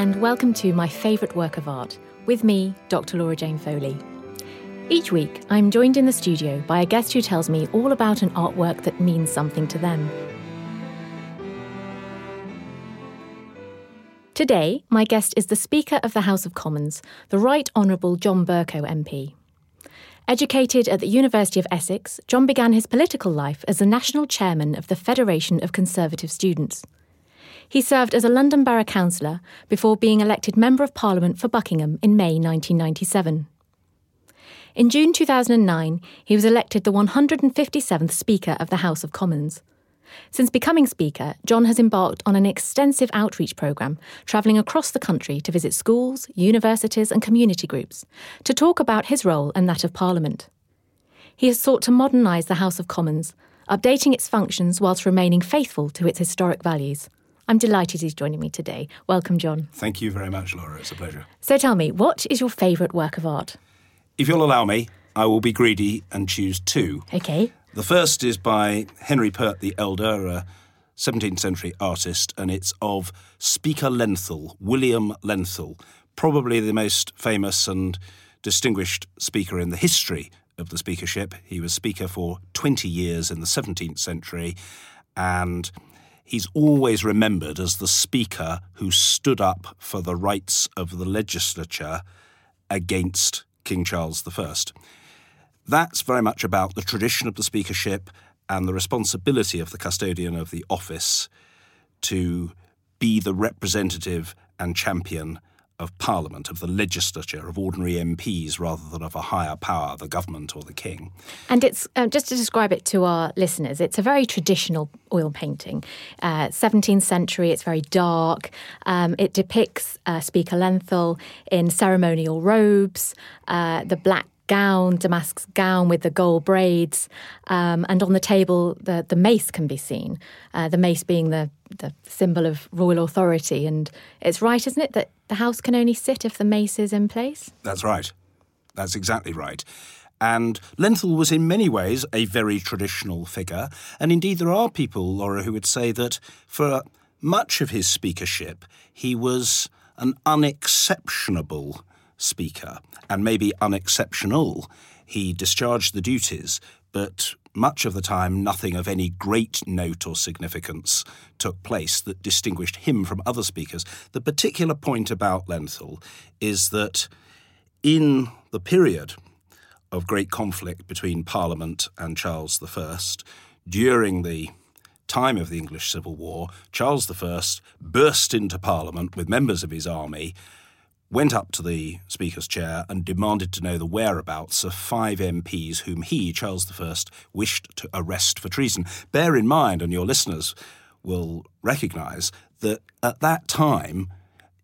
And welcome to my favourite work of art, with me, Dr. Laura Jane Foley. Each week, I'm joined in the studio by a guest who tells me all about an artwork that means something to them. Today, my guest is the Speaker of the House of Commons, the Right Honourable John Bercow MP. Educated at the University of Essex, John began his political life as the national chairman of the Federation of Conservative Students. He served as a London Borough Councillor before being elected Member of Parliament for Buckingham in May 1997. In June 2009, he was elected the 157th Speaker of the House of Commons. Since becoming Speaker, John has embarked on an extensive outreach programme, travelling across the country to visit schools, universities, and community groups to talk about his role and that of Parliament. He has sought to modernise the House of Commons, updating its functions whilst remaining faithful to its historic values. I'm delighted he's joining me today. Welcome, John. Thank you very much, Laura. It's a pleasure. So tell me, what is your favourite work of art? If you'll allow me, I will be greedy and choose two. Okay. The first is by Henry Peart the Elder, a 17th century artist, and it's of Speaker Lenthall, William Lenthall, probably the most famous and distinguished speaker in the history of the speakership. He was speaker for 20 years in the 17th century, and he's always remembered as the speaker who stood up for the rights of the legislature against King Charles I. That's very much about the tradition of the speakership and the responsibility of the custodian of the office to be the representative and champion of Parliament, of the legislature, of ordinary MPs rather than of a higher power, the government or the king. And it's um, just to describe it to our listeners, it's a very traditional oil painting. Uh, 17th century, it's very dark. Um, it depicts uh, Speaker Lenthall in ceremonial robes, uh, the black gown, damask gown with the gold braids, um, and on the table the the mace can be seen. Uh, the mace being the the symbol of royal authority, and it's right, isn't it, that the house can only sit if the mace is in place. That's right. That's exactly right. And Lenthall was in many ways a very traditional figure, and indeed there are people, Laura, who would say that for much of his speakership he was an unexceptionable speaker, and maybe unexceptional. He discharged the duties, but much of the time nothing of any great note or significance took place that distinguished him from other speakers. The particular point about Lenthall is that in the period of great conflict between Parliament and Charles I, during the time of the English Civil War, Charles I burst into Parliament with members of his army went up to the Speaker's chair and demanded to know the whereabouts of five MPs whom he, Charles I, wished to arrest for treason. Bear in mind, and your listeners will recognise, that at that time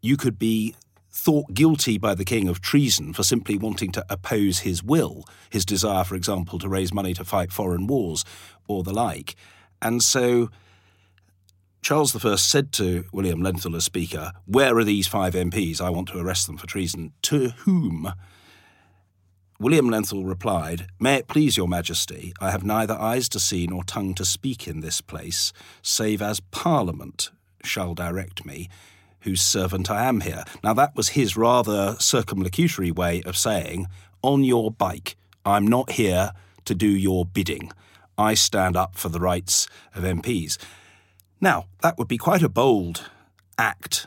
you could be thought guilty by the king of treason for simply wanting to oppose his will, his desire, for example, to raise money to fight foreign wars or the like. And so Charles I said to William Lenthall as Speaker, Where are these five MPs? I want to arrest them for treason. To whom? William Lenthall replied, May it please your majesty, I have neither eyes to see nor tongue to speak in this place, save as Parliament shall direct me, whose servant I am here. Now that was his rather circumlocutory way of saying, On your bike, I'm not here to do your bidding. I stand up for the rights of MPs. Now, that would be quite a bold act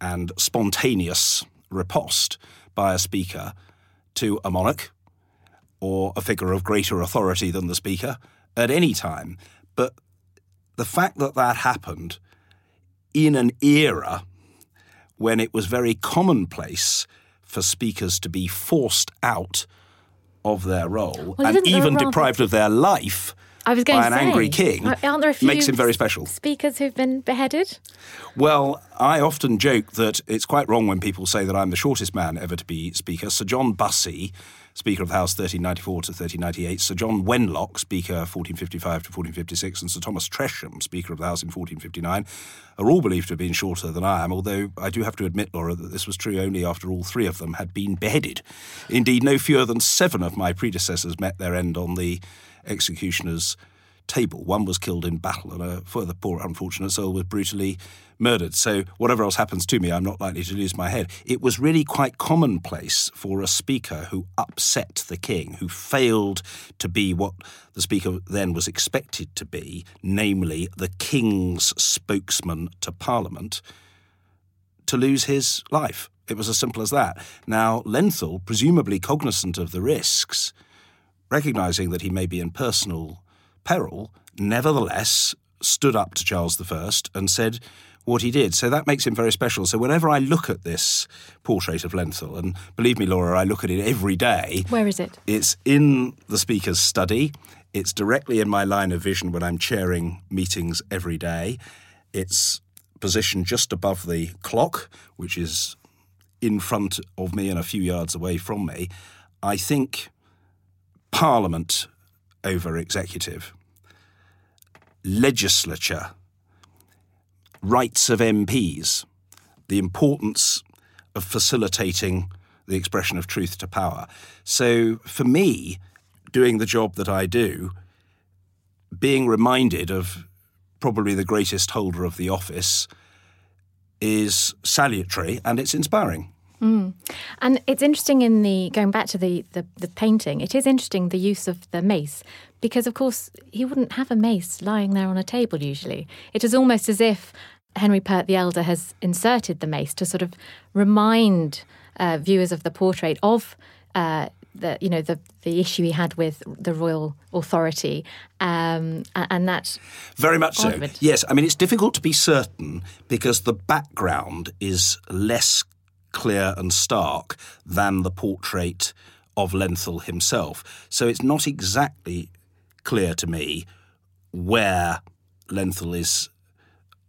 and spontaneous riposte by a speaker to a monarch or a figure of greater authority than the speaker at any time. But the fact that that happened in an era when it was very commonplace for speakers to be forced out of their role Well, and isn't there a even deprived of their life I was going by an say, angry king aren't there a few makes him very special. speakers who've been beheaded? Well, I often joke that it's quite wrong when people say that I'm the shortest man ever to be Speaker. Sir John Bussey, Speaker of the House 1394 to 1398, Sir John Wenlock, Speaker 1455 to 1456, and Sir Thomas Tresham, Speaker of the House in 1459, are all believed to have been shorter than I am, although I do have to admit, Laura, that this was true only after all three of them had been beheaded. Indeed, no fewer than seven of my predecessors met their end on the executioner's table. One was killed in battle, and a further poor unfortunate soul was brutally murdered. So, whatever else happens to me, I'm not likely to lose my head. It was really quite commonplace for a speaker who upset the king, who failed to be what the speaker then was expected to be, namely the king's spokesman to parliament, to lose his life. It was as simple as that. Now, Lenthall, presumably cognizant of the risks, recognising that he may be in personal peril, nevertheless stood up to Charles I and said what he did. So that makes him very special. So whenever I look at this portrait of Lenthall, and believe me, Laura, I look at it every day. Where is it? It's in the Speaker's study. It's directly in my line of vision when I'm chairing meetings every day. It's positioned just above the clock, which is in front of me and a few yards away from me. I think Parliament over executive, legislature, rights of MPs, the importance of facilitating the expression of truth to power. So for me, doing the job that I do, being reminded of probably the greatest holder of the office is salutary and it's inspiring. And it's interesting in the going back to the, the the painting. It is interesting the use of the mace because, of course, he wouldn't have a mace lying there on a table usually. It is almost as if Henry Peart the Elder has inserted the mace to sort of remind uh, viewers of the portrait of. Uh, the you know the the issue he had with the royal authority, um, and that Very much so. Yes, I mean, it's difficult to be certain because the background is less clear and stark than the portrait of Lenthall himself. So it's not exactly clear to me where Lenthall is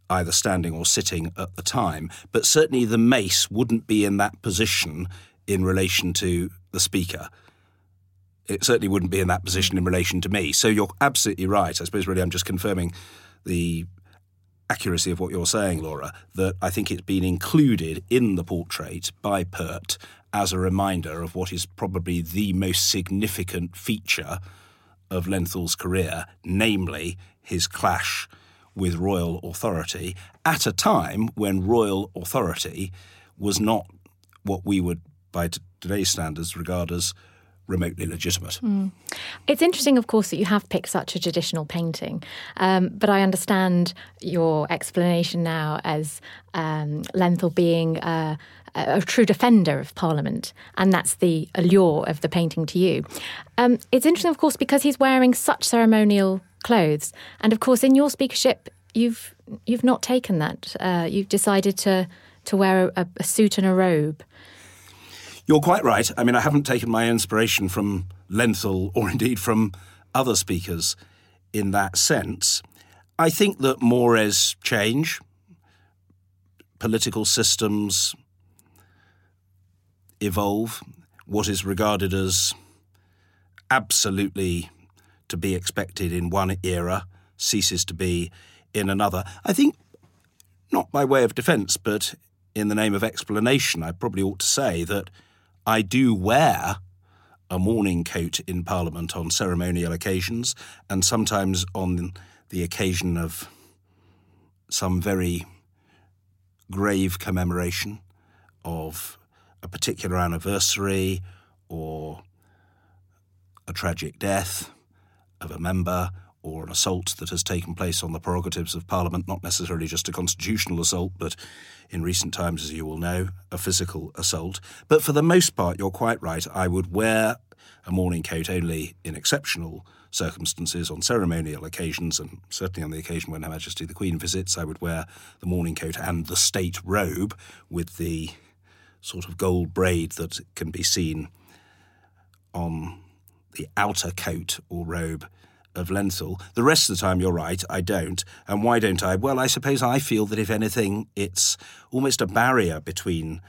either standing or sitting at the time, but certainly the mace wouldn't be in that position in relation to the speaker. It certainly wouldn't be in that position in relation to me. So you're absolutely right. I suppose really I'm just confirming the accuracy of what you're saying, Laura, that I think it's been included in the portrait by Peart as a reminder of what is probably the most significant feature of Lenthall's career, namely his clash with royal authority at a time when royal authority was not what we would, by t- today's standards, regard as remotely legitimate. It's interesting, of course, that you have picked such a traditional painting, um, but I understand your explanation now as um, Lenthall being a, a true defender of Parliament, and that's the allure of the painting to you. Um, it's interesting, of course, because he's wearing such ceremonial clothes, and of course, in your speakership, you've you've not taken that. Uh, you've decided to to wear a, a suit and a robe. You're quite right. I mean, I haven't taken my inspiration from Lenthall or indeed from other speakers in that sense. I think that mores change, political systems evolve. What is regarded as absolutely to be expected in one era ceases to be in another. I think not by way of defence, but in the name of explanation, I probably ought to say that I do wear a morning coat in Parliament on ceremonial occasions, and sometimes on the occasion of some very grave commemoration of a particular anniversary or a tragic death of a member or an assault that has taken place on the prerogatives of Parliament, not necessarily just a constitutional assault, but in recent times, as you will know, a physical assault. But for the most part, you're quite right. I would wear a morning coat only in exceptional circumstances, on ceremonial occasions, and certainly on the occasion when Her Majesty the Queen visits, I would wear the morning coat and the state robe with the sort of gold braid that can be seen on the outer coat or robe of Lenthall. The rest of the time, you're right, I don't. And why don't I? Well, I suppose I feel that if anything, it's almost a barrier between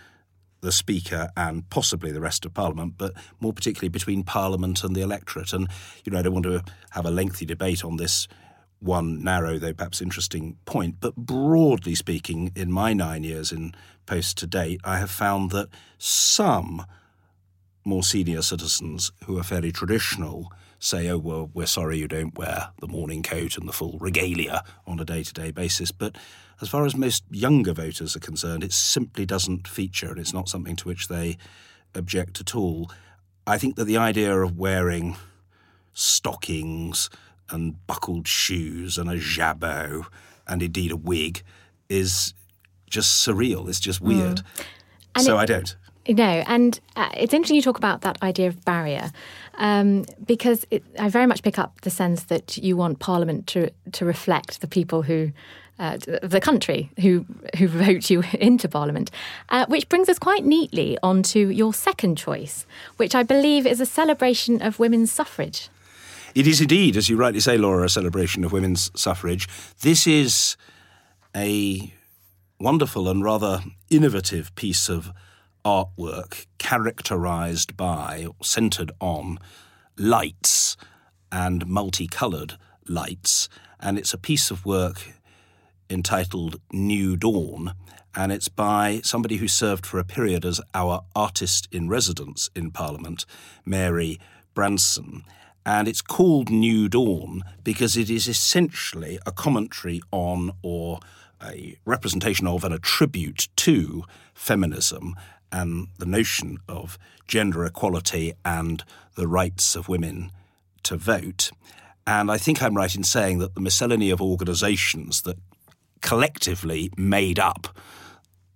the Speaker and possibly the rest of Parliament, but more particularly between Parliament and the electorate. And, you know, I don't want to have a lengthy debate on this one narrow, though perhaps interesting point. But broadly speaking, in my nine years in post to date, I have found that some more senior citizens who are fairly traditional say, oh, well, we're sorry you don't wear the morning coat and the full regalia on a day to day basis. But as far as most younger voters are concerned, it simply doesn't feature and it's not something to which they object at all. I think that the idea of wearing stockings and buckled shoes and a jabot and indeed a wig is just surreal. It's just weird. Mm. So it, I don't. No, and uh, it's interesting you talk about that idea of barrier um, because it, I very much pick up the sense that you want Parliament to to reflect the people who. Uh, the country who who vote you into Parliament, uh, which brings us quite neatly onto your second choice, which I believe is a celebration of women's suffrage. It is indeed, as you rightly say, Laura, a celebration of women's suffrage. This is a wonderful and rather innovative piece of artwork characterized by, centered on, lights and multicoloured lights. And it's a piece of work entitled New Dawn. And it's by somebody who served for a period as our artist in residence in Parliament, Mary Branson. And it's called New Dawn because it is essentially a commentary on or a representation of and a tribute to feminism and the notion of gender equality and the rights of women to vote. And I think I'm right in saying that the miscellany of organisations that collectively made up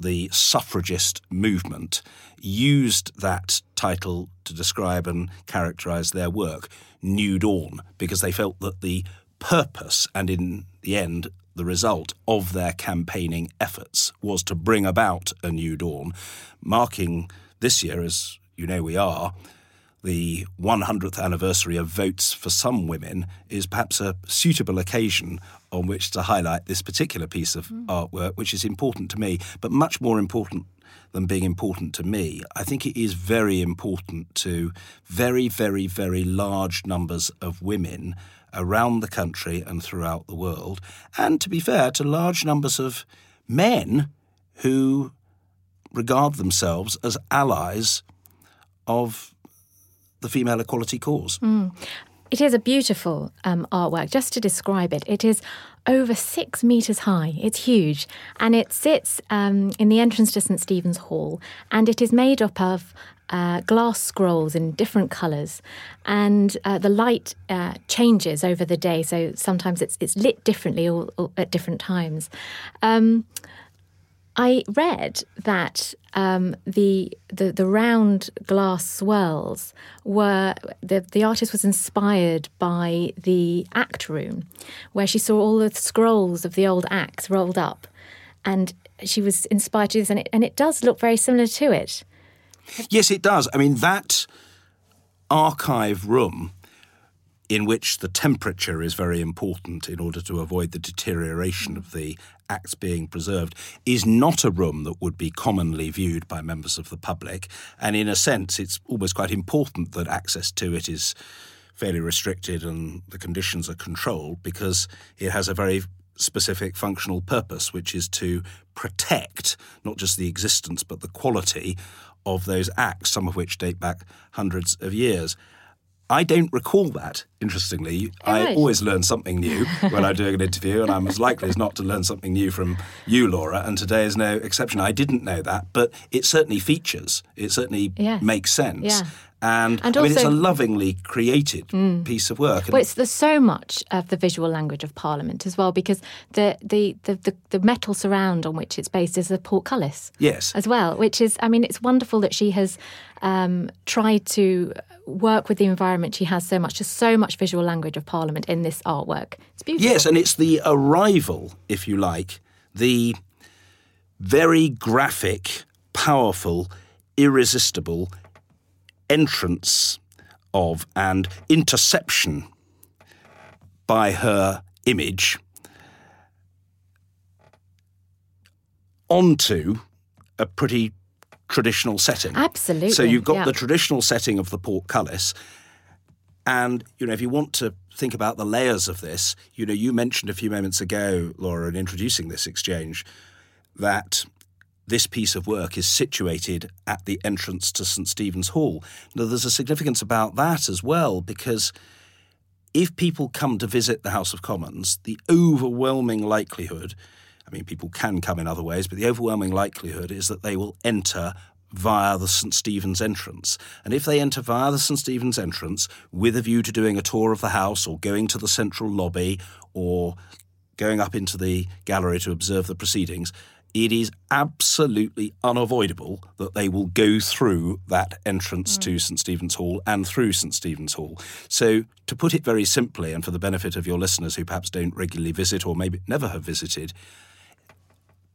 the suffragist movement used that title to describe and characterize their work, New Dawn, because they felt that the purpose and, in the end, the result of their campaigning efforts was to bring about a new dawn, marking this year, as you know we are, the 100th anniversary of votes for some women is perhaps a suitable occasion on which to highlight this particular piece of mm. artwork, which is important to me, but much more important than being important to me. I think it is very important to very, very, very large numbers of women around the country and throughout the world, and to be fair, to large numbers of men who regard themselves as allies of the female equality cause. Mm. It is a beautiful um, artwork. Just to describe it, it is over six metres high. It's huge. And it sits um, in the entrance to St Stephen's Hall. And it is made up of uh, glass scrolls in different colours, and uh, the light uh, changes over the day. So sometimes it's it's lit differently at different times. Um, I read that um, the, the the round glass swirls were the the artist was inspired by the act room, where she saw all the scrolls of the old acts rolled up, and she was inspired to this, and it, and it does look very similar to it. Yes, it does. I mean, that archive room in which the temperature is very important in order to avoid the deterioration of the acts being preserved is not a room that would be commonly viewed by members of the public. And in a sense, it's almost quite important that access to it is fairly restricted and the conditions are controlled because it has a very specific functional purpose, which is to protect not just the existence but the quality of those acts, some of which date back hundreds of years. I don't recall that, interestingly. Oh, I right. always learn something new when I'm doing an interview, and I'm as likely as not to learn something new from you, Laura, and today is no exception. I didn't know that, but it certainly features. It certainly makes sense. Yeah. And, And I mean, it's a Mm. lovingly created piece of work. Well, it's, there's so much of the visual language of Parliament as well, because the, the, the, the, the metal surround on which it's based is the portcullis. Yes. As well, which is, I mean, it's wonderful that she has um, tried to work with the environment she has so much. Just so much visual language of Parliament in this artwork. It's beautiful. Yes, and it's the arrival, if you like, the very graphic, powerful, irresistible entrance of and interception by her image onto a pretty traditional setting. Absolutely, So you've got yeah. the traditional setting of the portcullis, and you know, if you want to think about the layers of this, you know, you mentioned a few moments ago, Laura, in introducing this exchange, that this piece of work is situated at the entrance to St Stephen's Hall. Now, there's a significance about that as well, because if people come to visit the House of Commons, the overwhelming likelihood, I mean, people can come in other ways, but the overwhelming likelihood is that they will enter via the St Stephen's entrance. And if they enter via the St Stephen's entrance with a view to doing a tour of the house or going to the central lobby or going up into the gallery to observe the proceedings, it is absolutely unavoidable that they will go through that entrance to mm. St Stephen's Hall and through St Stephen's Hall. So, to put it very simply, and for the benefit of your listeners who perhaps don't regularly visit or maybe never have visited,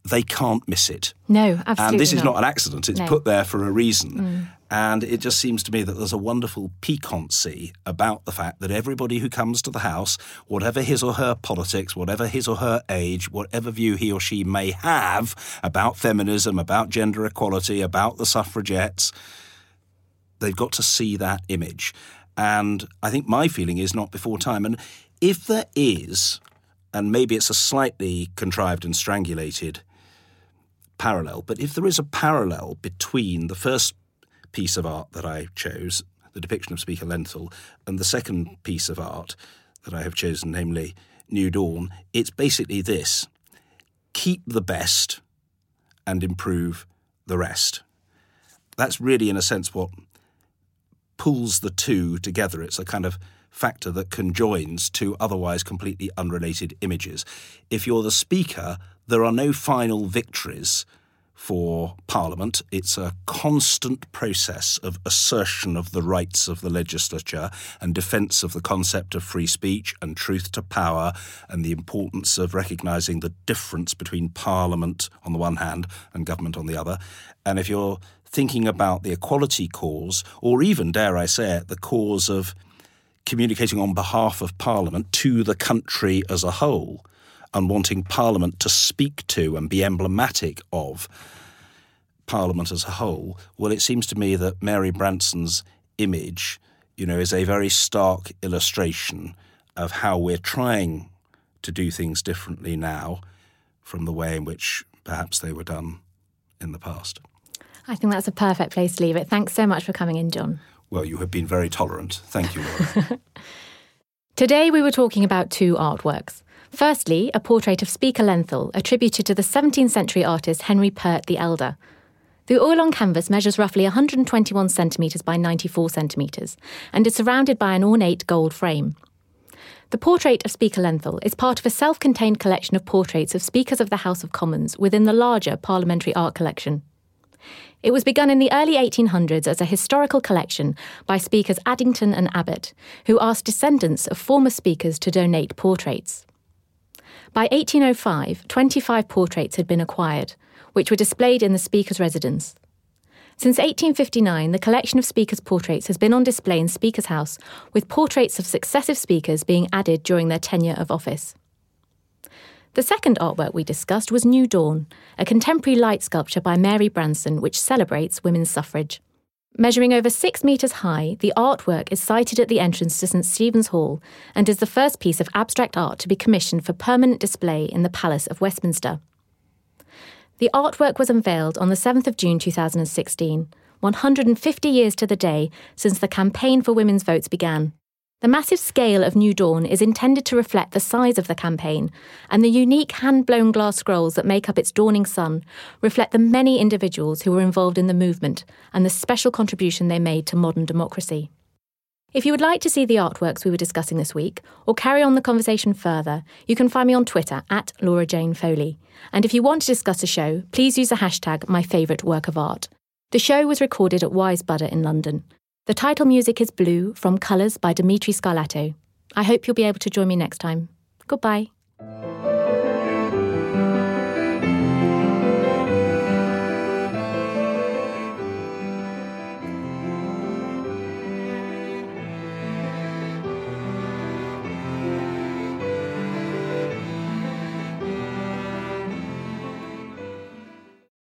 they can't miss it. No, absolutely. And this is not. not an accident, it's No. Mm. put there for a reason. And it just seems to me that there's a wonderful piquancy about the fact that everybody who comes to the house, whatever his or her politics, whatever his or her age, whatever view he or she may have about feminism, about gender equality, about the suffragettes, they've got to see that image. And I think my feeling is not before time. And if there is, and maybe it's a slightly contrived and strangulated parallel, but if there is a parallel between the first piece of art that I chose, the depiction of Speaker Lenthall, and the second piece of art that I have chosen, namely New Dawn, it's basically this keep the best and improve the rest. That's really, in a sense, what pulls the two together. It's a kind of factor that conjoins two otherwise completely unrelated images. If you're the speaker, there are no final victories for Parliament. It's a constant process of assertion of the rights of the legislature and defence of the concept of free speech and truth to power and the importance of recognising the difference between Parliament on the one hand and government on the other. And if you're thinking about the equality cause, or even, dare I say it, the cause of communicating on behalf of Parliament to the country as a whole and wanting Parliament to speak to and be emblematic of Parliament as a whole, well, it seems to me that Mary Branson's image, you know, is a very stark illustration of how we're trying to do things differently now from the way in which perhaps they were done in the past. I think that's a perfect place to leave it. Thanks so much for coming in, John. Well, you have been very tolerant. Thank you, Laura. Today we were talking about two artworks. Firstly, a portrait of Speaker Lenthall, attributed to the 17th century artist Henry Peart the Elder. The oil on canvas measures roughly 121 centimetres by 94 centimetres and is surrounded by an ornate gold frame. The portrait of Speaker Lenthall is part of a self contained collection of portraits of Speakers of the House of Commons within the larger Parliamentary Art Collection. It was begun in the early 1800s as a historical collection by speakers Addington and Abbott, who asked descendants of former speakers to donate portraits. By 1805, 25 portraits had been acquired, which were displayed in the Speaker's residence. Since 1859, the collection of Speaker's portraits has been on display in Speaker's House, with portraits of successive speakers being added during their tenure of office. The second artwork we discussed was New Dawn, a contemporary light sculpture by Mary Branson which celebrates women's suffrage. Measuring over six metres high, the artwork is sited at the entrance to St Stephen's Hall and is the first piece of abstract art to be commissioned for permanent display in the Palace of Westminster. The artwork was unveiled on the 7th of June 2016, 150 years to the day since the campaign for women's votes began. The massive scale of New Dawn is intended to reflect the size of the campaign, and the unique hand blown glass scrolls that make up its dawning sun reflect the many individuals who were involved in the movement and the special contribution they made to modern democracy. If you would like to see the artworks we were discussing this week, or carry on the conversation further, you can find me on Twitter at Laura Jane Foley. And if you want to discuss a show, please use the hashtag MyFavouriteWorkOfArt. The show was recorded at Wisebuddah in London. The title music is Blue from Colours by Dimitri Scarlato. I hope you'll be able to join me next time. Goodbye.